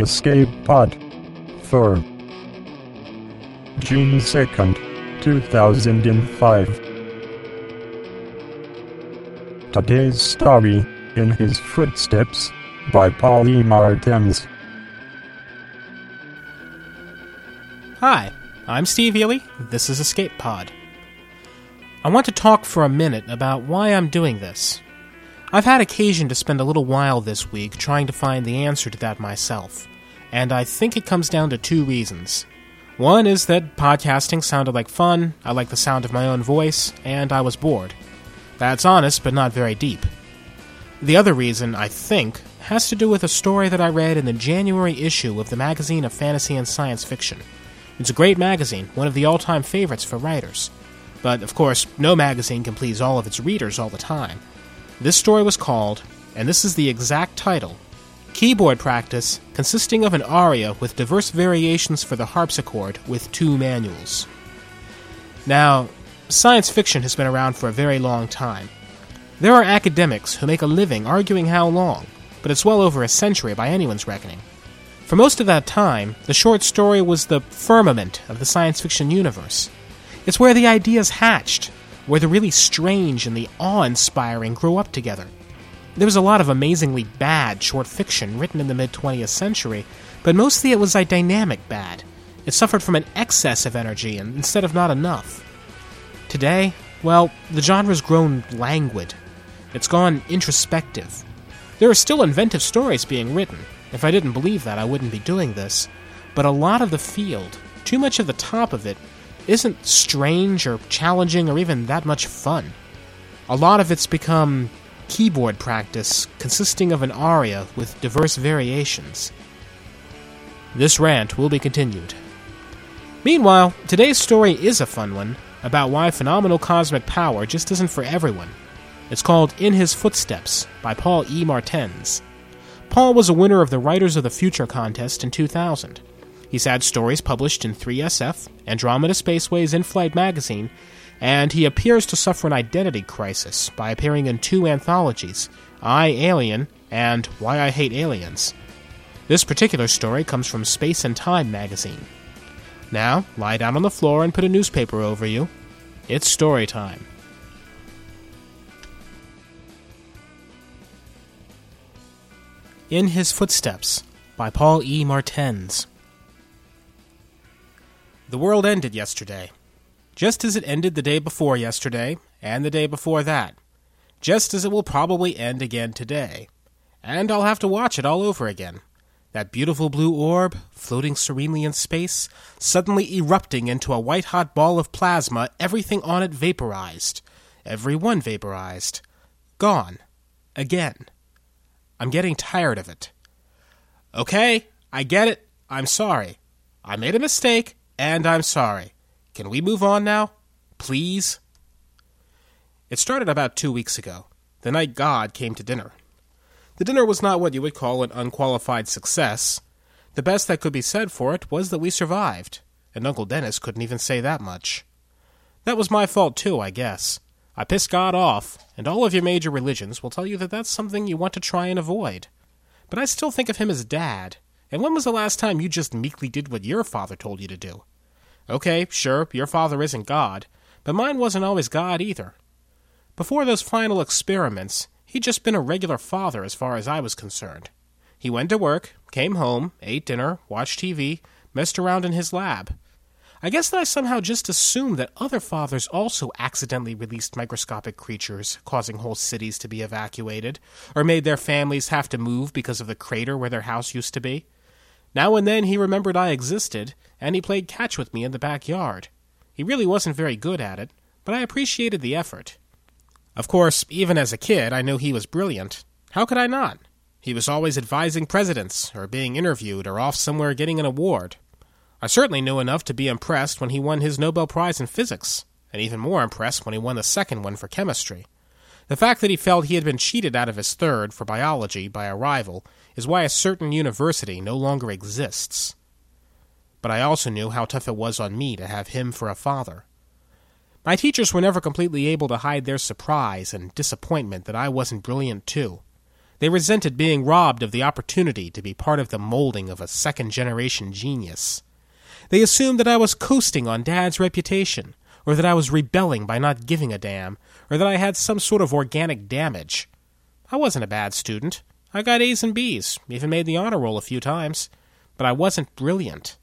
Escape Pod for June 2nd, 2005. Today's story, In His Footsteps, by E. Martens. Hi, I'm Steve Eley. This is Escape Pod. I want to talk for a minute about why I'm doing this. I've had occasion to spend a little while this week trying to find the answer to that myself, and I think it comes down to two reasons. One is that podcasting sounded like fun, I like the sound of my own voice, and I was bored. That's honest, but not very deep. The other reason, I think, has to do with a story that I read in the January issue of the magazine of fantasy and science fiction. It's a great magazine, one of the all time favorites for writers. But, of course, no magazine can please all of its readers all the time. This story was called, and this is the exact title Keyboard Practice, consisting of an aria with diverse variations for the harpsichord with two manuals. Now, science fiction has been around for a very long time. There are academics who make a living arguing how long, but it's well over a century by anyone's reckoning. For most of that time, the short story was the firmament of the science fiction universe. It's where the ideas hatched, where the really strange and the awe inspiring grew up together. There was a lot of amazingly bad short fiction written in the mid 20th century, but mostly it was a dynamic bad. It suffered from an excess of energy instead of not enough. Today, well, the genre's grown languid. It's gone introspective. There are still inventive stories being written. If I didn't believe that, I wouldn't be doing this. But a lot of the field, too much of the top of it, isn't strange or challenging or even that much fun. A lot of it's become keyboard practice consisting of an aria with diverse variations. This rant will be continued. Meanwhile, today's story is a fun one about why phenomenal cosmic power just isn't for everyone. It's called In His Footsteps by Paul E. Martens. Paul was a winner of the Writers of the Future contest in 2000. He's had stories published in 3SF, Andromeda Spaceway's In Flight magazine, and he appears to suffer an identity crisis by appearing in two anthologies I, Alien, and Why I Hate Aliens. This particular story comes from Space and Time magazine. Now, lie down on the floor and put a newspaper over you. It's story time. In His Footsteps by Paul E. Martens. The world ended yesterday, just as it ended the day before yesterday, and the day before that, just as it will probably end again today. And I'll have to watch it all over again. That beautiful blue orb, floating serenely in space, suddenly erupting into a white hot ball of plasma, everything on it vaporized. Every one vaporized. Gone. Again. I'm getting tired of it. Okay, I get it. I'm sorry. I made a mistake, and I'm sorry. Can we move on now? Please? It started about two weeks ago, the night God came to dinner. The dinner was not what you would call an unqualified success. The best that could be said for it was that we survived, and Uncle Dennis couldn't even say that much. That was my fault, too, I guess. I pissed God off, and all of your major religions will tell you that that's something you want to try and avoid. But I still think of him as dad, and when was the last time you just meekly did what your father told you to do? Okay, sure, your father isn't God, but mine wasn't always God either. Before those final experiments, he'd just been a regular father as far as I was concerned. He went to work, came home, ate dinner, watched TV, messed around in his lab. I guess that I somehow just assumed that other fathers also accidentally released microscopic creatures, causing whole cities to be evacuated, or made their families have to move because of the crater where their house used to be. Now and then he remembered I existed, and he played catch with me in the backyard. He really wasn't very good at it, but I appreciated the effort. Of course, even as a kid, I knew he was brilliant. How could I not? He was always advising presidents, or being interviewed, or off somewhere getting an award. I certainly knew enough to be impressed when he won his Nobel Prize in Physics, and even more impressed when he won the second one for chemistry. The fact that he felt he had been cheated out of his third for biology by a rival is why a certain university no longer exists. But I also knew how tough it was on me to have him for a father. My teachers were never completely able to hide their surprise and disappointment that I wasn't brilliant too. They resented being robbed of the opportunity to be part of the molding of a second generation genius. They assumed that I was coasting on Dad's reputation, or that I was rebelling by not giving a damn, or that I had some sort of organic damage. I wasn't a bad student. I got A's and B's, even made the honor roll a few times. But I wasn't brilliant.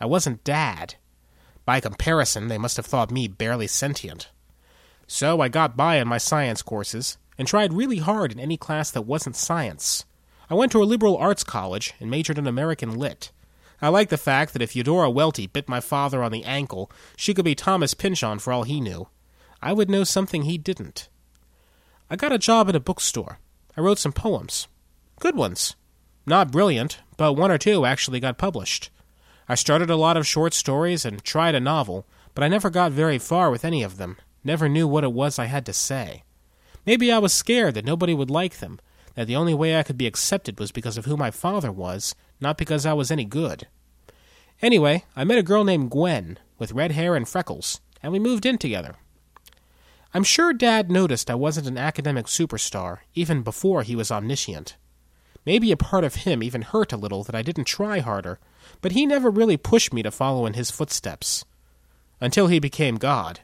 I wasn't Dad. By comparison, they must have thought me barely sentient. So I got by on my science courses, and tried really hard in any class that wasn't science. I went to a liberal arts college and majored in American Lit. I liked the fact that if Eudora Welty bit my father on the ankle, she could be Thomas Pynchon for all he knew. I would know something he didn't. I got a job at a bookstore. I wrote some poems. Good ones. Not brilliant, but one or two actually got published. I started a lot of short stories and tried a novel, but I never got very far with any of them, never knew what it was I had to say. Maybe I was scared that nobody would like them, that the only way I could be accepted was because of who my father was, not because I was any good. Anyway, I met a girl named Gwen, with red hair and freckles, and we moved in together. I'm sure Dad noticed I wasn't an academic superstar, even before he was omniscient. Maybe a part of him even hurt a little that I didn't try harder, but he never really pushed me to follow in his footsteps. Until he became God.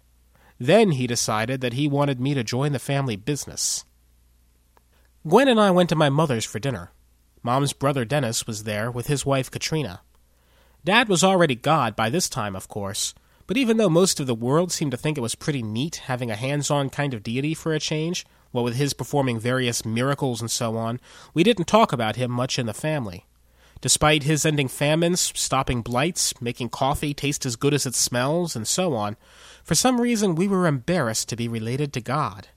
Then he decided that he wanted me to join the family business. Gwen and I went to my mother's for dinner. Mom's brother Dennis was there with his wife Katrina. Dad was already God by this time, of course, but even though most of the world seemed to think it was pretty neat having a hands on kind of deity for a change, what with his performing various miracles and so on, we didn't talk about him much in the family. Despite his ending famines, stopping blights, making coffee taste as good as it smells, and so on, for some reason, we were embarrassed to be related to God.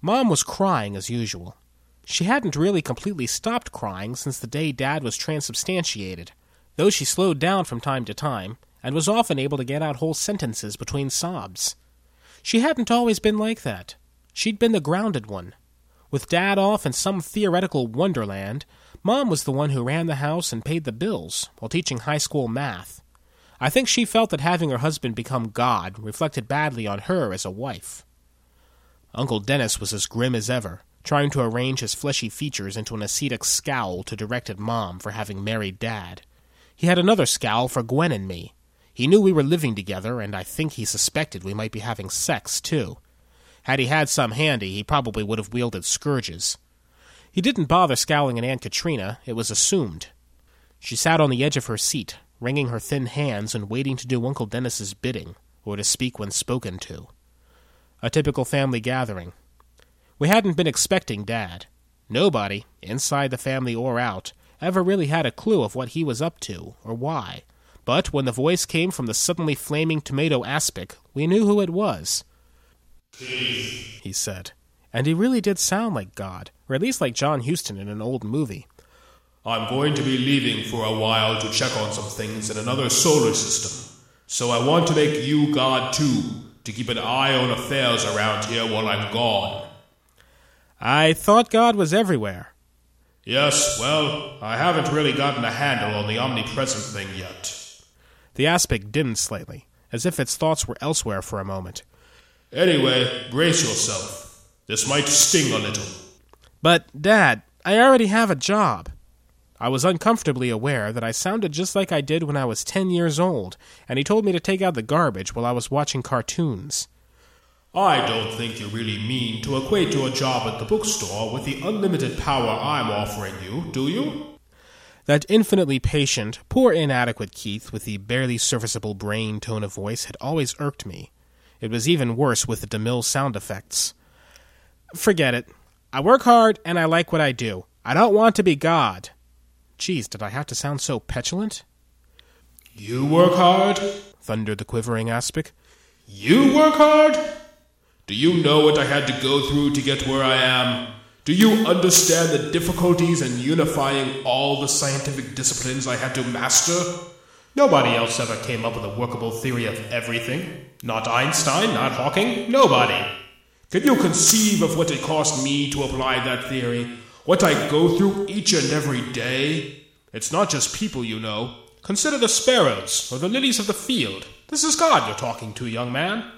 Mom was crying as usual. She hadn't really completely stopped crying since the day Dad was transubstantiated, though she slowed down from time to time and was often able to get out whole sentences between sobs. She hadn't always been like that. She'd been the grounded one. With Dad off in some theoretical wonderland, Mom was the one who ran the house and paid the bills while teaching high school math. I think she felt that having her husband become God reflected badly on her as a wife. Uncle Dennis was as grim as ever, trying to arrange his fleshy features into an ascetic scowl to direct at Mom for having married Dad. He had another scowl for Gwen and me. He knew we were living together, and I think he suspected we might be having sex, too. Had he had some handy, he probably would have wielded scourges. He didn't bother scowling at Aunt Katrina, it was assumed. She sat on the edge of her seat, wringing her thin hands and waiting to do Uncle Dennis's bidding, or to speak when spoken to. A typical family gathering. We hadn't been expecting Dad. Nobody, inside the family or out, ever really had a clue of what he was up to, or why. But when the voice came from the suddenly flaming tomato aspic, we knew who it was. Please, he said. And he really did sound like God, or at least like John Huston in an old movie. I'm going to be leaving for a while to check on some things in another solar system. So I want to make you God too, to keep an eye on affairs around here while I'm gone. I thought God was everywhere. Yes, well, I haven't really gotten a handle on the omnipresent thing yet. The aspic dimmed slightly, as if its thoughts were elsewhere for a moment. Anyway, brace yourself. This might sting a little. But, Dad, I already have a job. I was uncomfortably aware that I sounded just like I did when I was ten years old, and he told me to take out the garbage while I was watching cartoons. I don't think you really mean to equate your job at the bookstore with the unlimited power I'm offering you, do you? That infinitely patient, poor inadequate Keith with the barely serviceable brain tone of voice had always irked me. It was even worse with the DeMille sound effects. Forget it. I work hard and I like what I do. I don't want to be God. Geez, did I have to sound so petulant? You work hard? thundered the quivering aspic. You work hard? Do you know what I had to go through to get where I am? Do you understand the difficulties in unifying all the scientific disciplines I had to master? Nobody else ever came up with a workable theory of everything. Not Einstein, not Hawking, nobody. Can you conceive of what it cost me to apply that theory? What I go through each and every day? It's not just people, you know. Consider the sparrows, or the lilies of the field. This is God you're talking to, young man.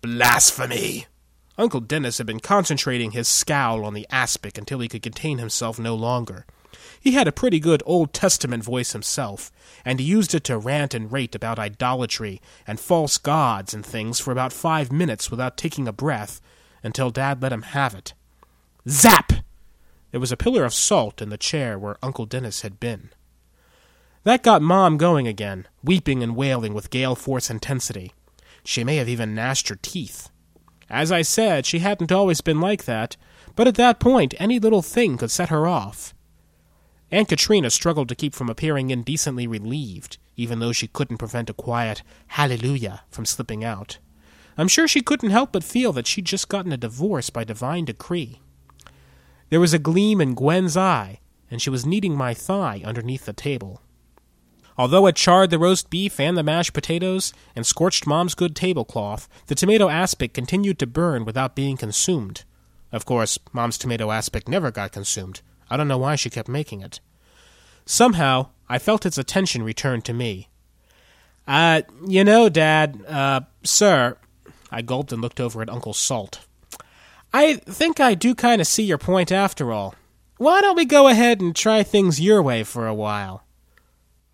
Blasphemy! Uncle Dennis had been concentrating his scowl on the aspic until he could contain himself no longer. He had a pretty good Old Testament voice himself, and he used it to rant and rate about idolatry and false gods and things for about five minutes without taking a breath, until Dad let him have it. Zap! There was a pillar of salt in the chair where Uncle Dennis had been. That got Mom going again, weeping and wailing with gale force intensity. She may have even gnashed her teeth. As I said, she hadn't always been like that, but at that point any little thing could set her off. Aunt Katrina struggled to keep from appearing indecently relieved, even though she couldn't prevent a quiet hallelujah from slipping out. I'm sure she couldn't help but feel that she'd just gotten a divorce by divine decree. There was a gleam in Gwen's eye, and she was kneading my thigh underneath the table. Although it charred the roast beef and the mashed potatoes and scorched Mom's good tablecloth, the tomato aspic continued to burn without being consumed. Of course, Mom's tomato aspic never got consumed. I don't know why she kept making it. Somehow, I felt its attention return to me. Uh, you know, Dad, uh, sir, I gulped and looked over at Uncle Salt. I think I do kind of see your point after all. Why don't we go ahead and try things your way for a while?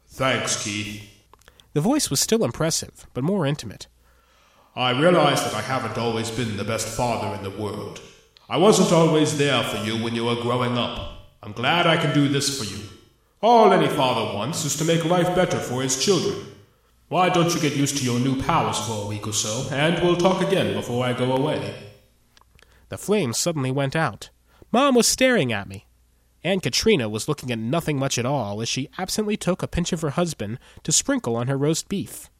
Thanks, Keith. The voice was still impressive, but more intimate. I realize that I haven't always been the best father in the world. I wasn't always there for you when you were growing up. I'm glad I can do this for you. All any father wants is to make life better for his children. Why don't you get used to your new powers for a week or so, and we'll talk again before I go away? The flame suddenly went out. Mom was staring at me, Aunt Katrina was looking at nothing much at all as she absently took a pinch of her husband to sprinkle on her roast beef.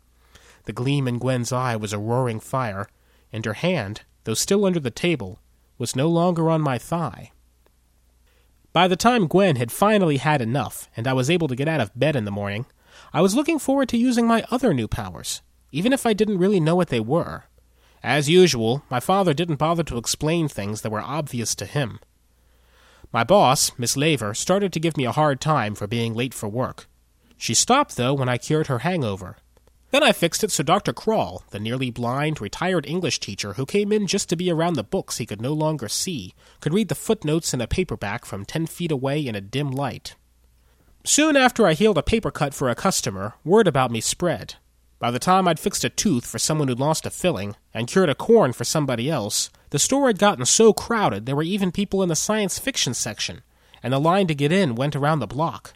The gleam in Gwen's eye was a roaring fire, and her hand, though still under the table, was no longer on my thigh. By the time Gwen had finally had enough, and I was able to get out of bed in the morning, I was looking forward to using my other new powers, even if I didn't really know what they were. As usual, my father didn't bother to explain things that were obvious to him. My boss, Miss Laver, started to give me a hard time for being late for work. She stopped, though, when I cured her hangover. Then I fixed it so Dr. Kroll, the nearly blind, retired English teacher who came in just to be around the books he could no longer see, could read the footnotes in a paperback from ten feet away in a dim light. Soon after I healed a paper cut for a customer, word about me spread. By the time I'd fixed a tooth for someone who'd lost a filling, and cured a corn for somebody else, the store had gotten so crowded there were even people in the science fiction section, and the line to get in went around the block.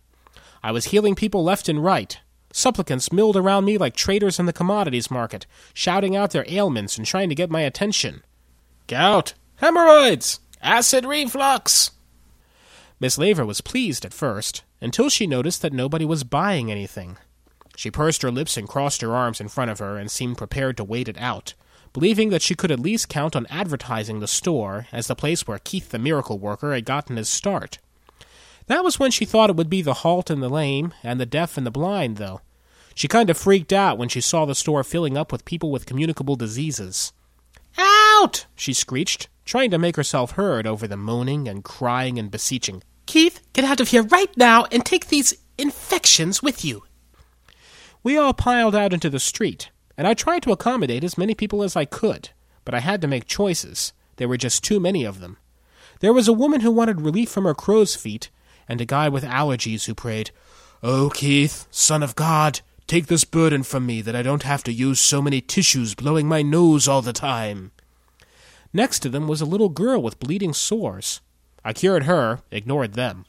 I was healing people left and right. Supplicants milled around me like traders in the commodities market, shouting out their ailments and trying to get my attention. Gout, hemorrhoids, acid reflux. Miss Laver was pleased at first, until she noticed that nobody was buying anything. She pursed her lips and crossed her arms in front of her and seemed prepared to wait it out, believing that she could at least count on advertising the store as the place where Keith the miracle worker had gotten his start. That was when she thought it would be the halt and the lame and the deaf and the blind, though. She kind of freaked out when she saw the store filling up with people with communicable diseases. Out! she screeched, trying to make herself heard over the moaning and crying and beseeching. Keith, get out of here right now and take these infections with you. We all piled out into the street, and I tried to accommodate as many people as I could, but I had to make choices. There were just too many of them. There was a woman who wanted relief from her crow's feet, and a guy with allergies who prayed, Oh, Keith, son of God, take this burden from me that I don't have to use so many tissues blowing my nose all the time. Next to them was a little girl with bleeding sores. I cured her, ignored them.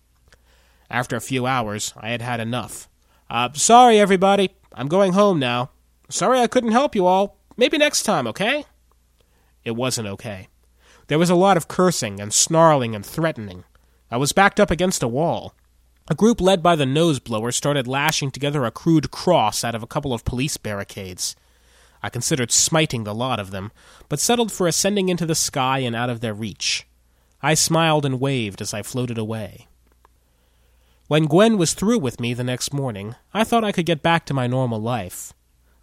After a few hours, I had had enough. Uh, sorry, everybody. I'm going home now. Sorry I couldn't help you all. Maybe next time, okay? It wasn't okay. There was a lot of cursing and snarling and threatening. I was backed up against a wall. A group led by the nose blower started lashing together a crude cross out of a couple of police barricades. I considered smiting the lot of them, but settled for ascending into the sky and out of their reach. I smiled and waved as I floated away. When Gwen was through with me the next morning, I thought I could get back to my normal life.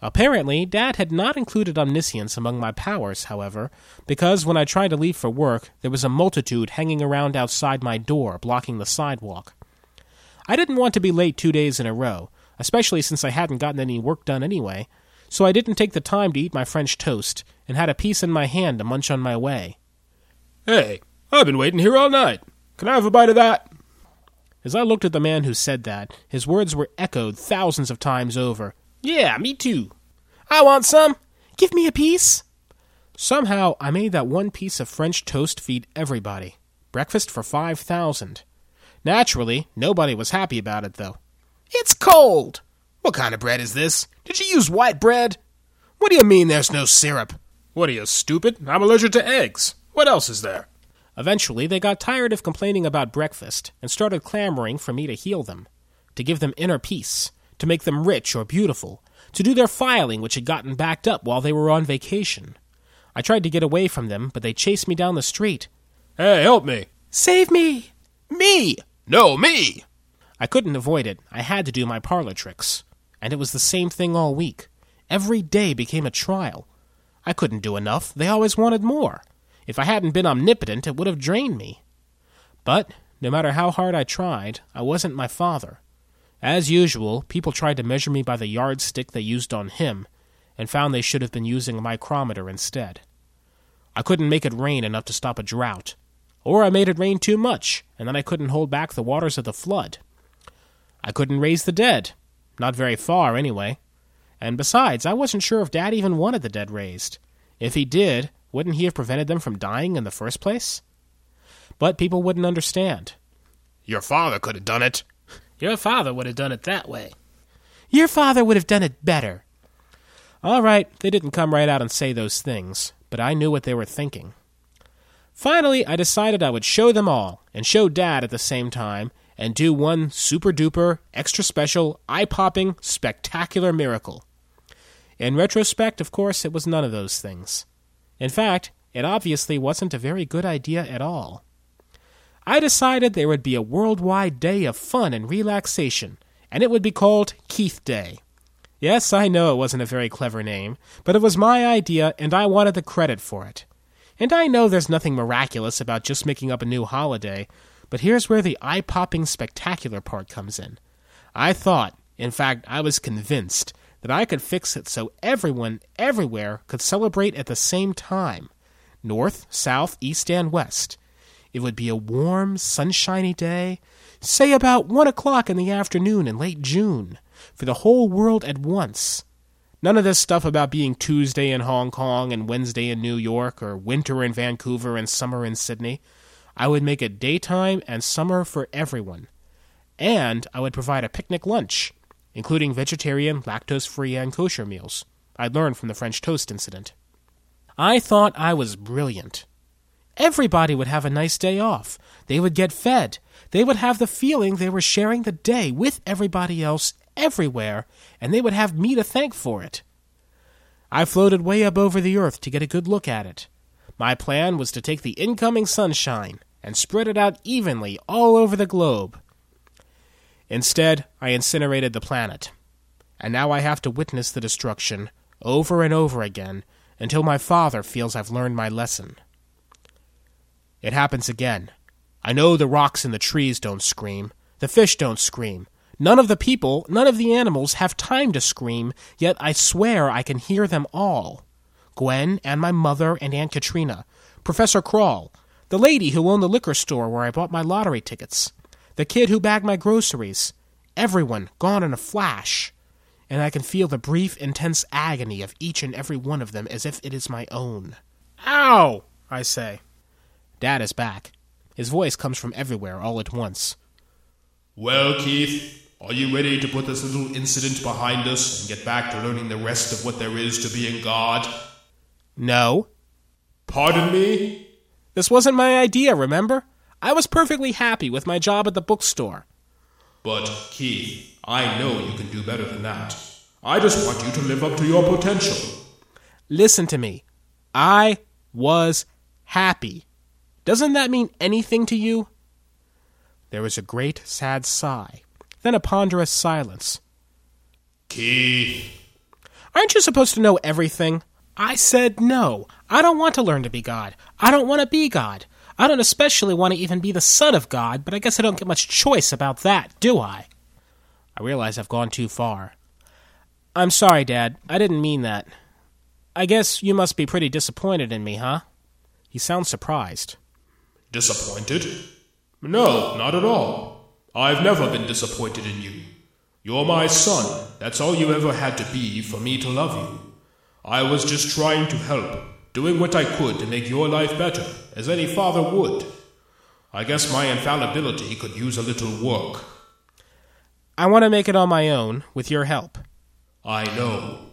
Apparently, Dad had not included omniscience among my powers, however, because when I tried to leave for work, there was a multitude hanging around outside my door, blocking the sidewalk. I didn't want to be late two days in a row, especially since I hadn't gotten any work done anyway, so I didn't take the time to eat my French toast, and had a piece in my hand to munch on my way. Hey, I've been waiting here all night. Can I have a bite of that? As I looked at the man who said that, his words were echoed thousands of times over. Yeah, me too. I want some. Give me a piece. Somehow, I made that one piece of French toast feed everybody. Breakfast for 5,000. Naturally, nobody was happy about it, though. It's cold! What kind of bread is this? Did you use white bread? What do you mean there's no syrup? What are you, stupid? I'm allergic to eggs. What else is there? Eventually, they got tired of complaining about breakfast and started clamoring for me to heal them, to give them inner peace, to make them rich or beautiful, to do their filing, which had gotten backed up while they were on vacation. I tried to get away from them, but they chased me down the street. Hey, help me! Save me! Me! No, me! I couldn't avoid it. I had to do my parlor tricks. And it was the same thing all week. Every day became a trial. I couldn't do enough. They always wanted more. If I hadn't been omnipotent, it would have drained me. But, no matter how hard I tried, I wasn't my father. As usual, people tried to measure me by the yardstick they used on him, and found they should have been using a micrometer instead. I couldn't make it rain enough to stop a drought, or I made it rain too much, and then I couldn't hold back the waters of the flood. I couldn't raise the dead, not very far anyway. And besides, I wasn't sure if Dad even wanted the dead raised. If he did, wouldn't he have prevented them from dying in the first place? But people wouldn't understand. Your father could have done it. Your father would have done it that way. Your father would have done it better. All right, they didn't come right out and say those things, but I knew what they were thinking. Finally, I decided I would show them all, and show Dad at the same time, and do one super duper, extra special, eye popping, spectacular miracle. In retrospect, of course, it was none of those things. In fact, it obviously wasn't a very good idea at all. I decided there would be a worldwide day of fun and relaxation, and it would be called Keith Day. Yes, I know it wasn't a very clever name, but it was my idea, and I wanted the credit for it. And I know there's nothing miraculous about just making up a new holiday, but here's where the eye popping spectacular part comes in. I thought, in fact, I was convinced, that I could fix it so everyone, everywhere, could celebrate at the same time north, south, east, and west. It would be a warm, sunshiny day, say about one o'clock in the afternoon in late June, for the whole world at once. None of this stuff about being Tuesday in Hong Kong and Wednesday in New York, or winter in Vancouver and summer in Sydney. I would make it daytime and summer for everyone. And I would provide a picnic lunch including vegetarian, lactose free, and kosher meals. I learned from the French toast incident. I thought I was brilliant. Everybody would have a nice day off. They would get fed. They would have the feeling they were sharing the day with everybody else everywhere, and they would have me to thank for it. I floated way up over the earth to get a good look at it. My plan was to take the incoming sunshine and spread it out evenly all over the globe. Instead, I incinerated the planet. And now I have to witness the destruction over and over again until my father feels I've learned my lesson. It happens again. I know the rocks and the trees don't scream, the fish don't scream. None of the people, none of the animals have time to scream, yet I swear I can hear them all. Gwen and my mother and Aunt Katrina, Professor Crawl, the lady who owned the liquor store where I bought my lottery tickets, the kid who bagged my groceries, everyone gone in a flash, and I can feel the brief, intense agony of each and every one of them as if it is my own. Ow! I say. Dad is back. His voice comes from everywhere all at once. Well, Keith, are you ready to put this little incident behind us and get back to learning the rest of what there is to being God? No. Pardon me? This wasn't my idea, remember? I was perfectly happy with my job at the bookstore. But, Keith, I know you can do better than that. I just want you to live up to your potential. Listen to me. I was happy. Doesn't that mean anything to you? There was a great, sad sigh, then a ponderous silence. Keith. Aren't you supposed to know everything? I said no. I don't want to learn to be God. I don't want to be God. I don't especially want to even be the son of God, but I guess I don't get much choice about that, do I? I realize I've gone too far. I'm sorry, Dad. I didn't mean that. I guess you must be pretty disappointed in me, huh? He sounds surprised. Disappointed? No, not at all. I've never been disappointed in you. You're my son. That's all you ever had to be for me to love you. I was just trying to help, doing what I could to make your life better, as any father would. I guess my infallibility could use a little work. I want to make it on my own, with your help. I know.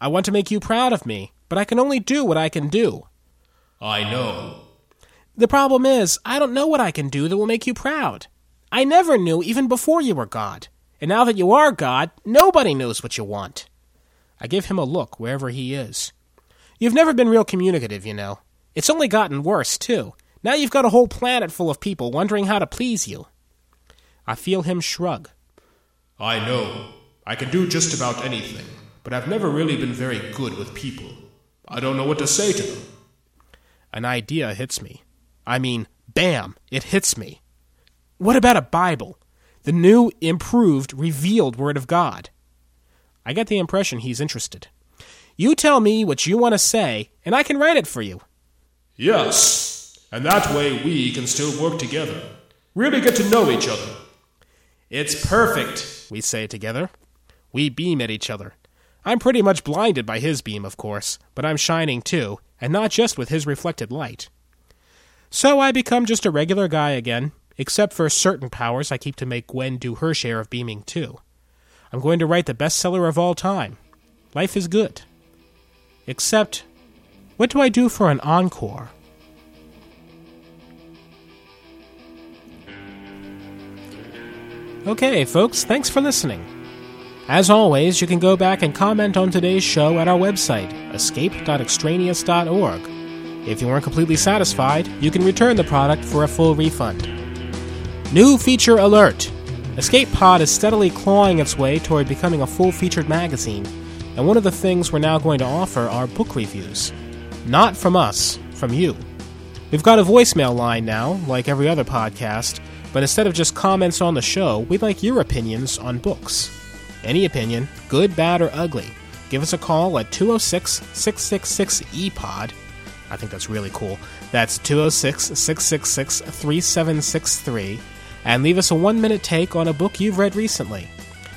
I want to make you proud of me, but I can only do what I can do. I know. The problem is, I don't know what I can do that will make you proud. I never knew even before you were God. And now that you are God, nobody knows what you want. I give him a look wherever he is. You've never been real communicative, you know. It's only gotten worse, too. Now you've got a whole planet full of people wondering how to please you. I feel him shrug. I know. I can do just about anything, but I've never really been very good with people. I don't know what to say to them. An idea hits me. I mean, bam, it hits me. What about a Bible? The new, improved, revealed Word of God. I get the impression he's interested. You tell me what you want to say, and I can write it for you. Yes, and that way we can still work together. Really get to know each other. It's perfect, we say together. We beam at each other. I'm pretty much blinded by his beam, of course, but I'm shining too, and not just with his reflected light. So I become just a regular guy again, except for certain powers I keep to make Gwen do her share of beaming too. I'm going to write the bestseller of all time. Life is good. Except, what do I do for an encore? Okay, folks, thanks for listening. As always, you can go back and comment on today's show at our website, escape.extraneous.org. If you weren't completely satisfied, you can return the product for a full refund. New feature alert! Escape Pod is steadily clawing its way toward becoming a full featured magazine, and one of the things we're now going to offer are book reviews. Not from us, from you. We've got a voicemail line now, like every other podcast, but instead of just comments on the show, we'd like your opinions on books. Any opinion, good, bad, or ugly, give us a call at 206 666 EPOD. I think that's really cool. That's 206 666 3763. And leave us a one minute take on a book you've read recently.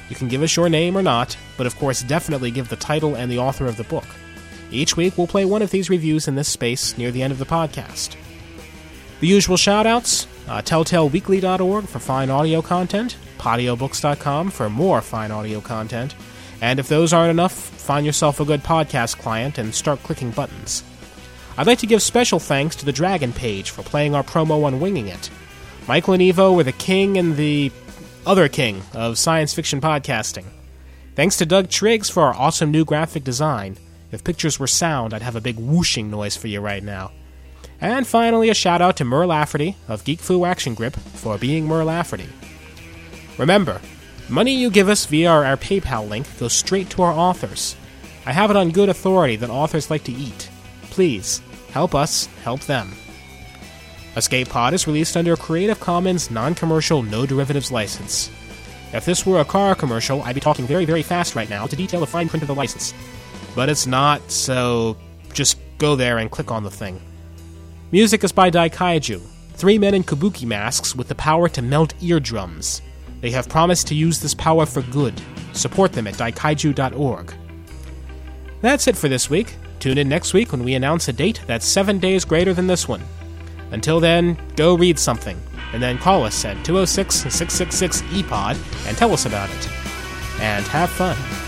You can give us your name or not, but of course, definitely give the title and the author of the book. Each week, we'll play one of these reviews in this space near the end of the podcast. The usual shoutouts uh, telltaleweekly.org for fine audio content, podiobooks.com for more fine audio content, and if those aren't enough, find yourself a good podcast client and start clicking buttons. I'd like to give special thanks to the Dragon page for playing our promo on Winging It. Michael and Evo were the king and the other king of science fiction podcasting. Thanks to Doug Triggs for our awesome new graphic design. If pictures were sound, I'd have a big whooshing noise for you right now. And finally, a shout out to Mur Lafferty of Geek Fu Action Grip for being Mur Lafferty. Remember, money you give us via our PayPal link goes straight to our authors. I have it on good authority that authors like to eat. Please, help us help them. Escape Pod is released under a Creative Commons non commercial, no derivatives license. If this were a car commercial, I'd be talking very, very fast right now to detail the fine print of the license. But it's not, so just go there and click on the thing. Music is by Daikaiju, three men in kabuki masks with the power to melt eardrums. They have promised to use this power for good. Support them at daikaiju.org. That's it for this week. Tune in next week when we announce a date that's seven days greater than this one. Until then, go read something, and then call us at 206 666 EPOD and tell us about it. And have fun.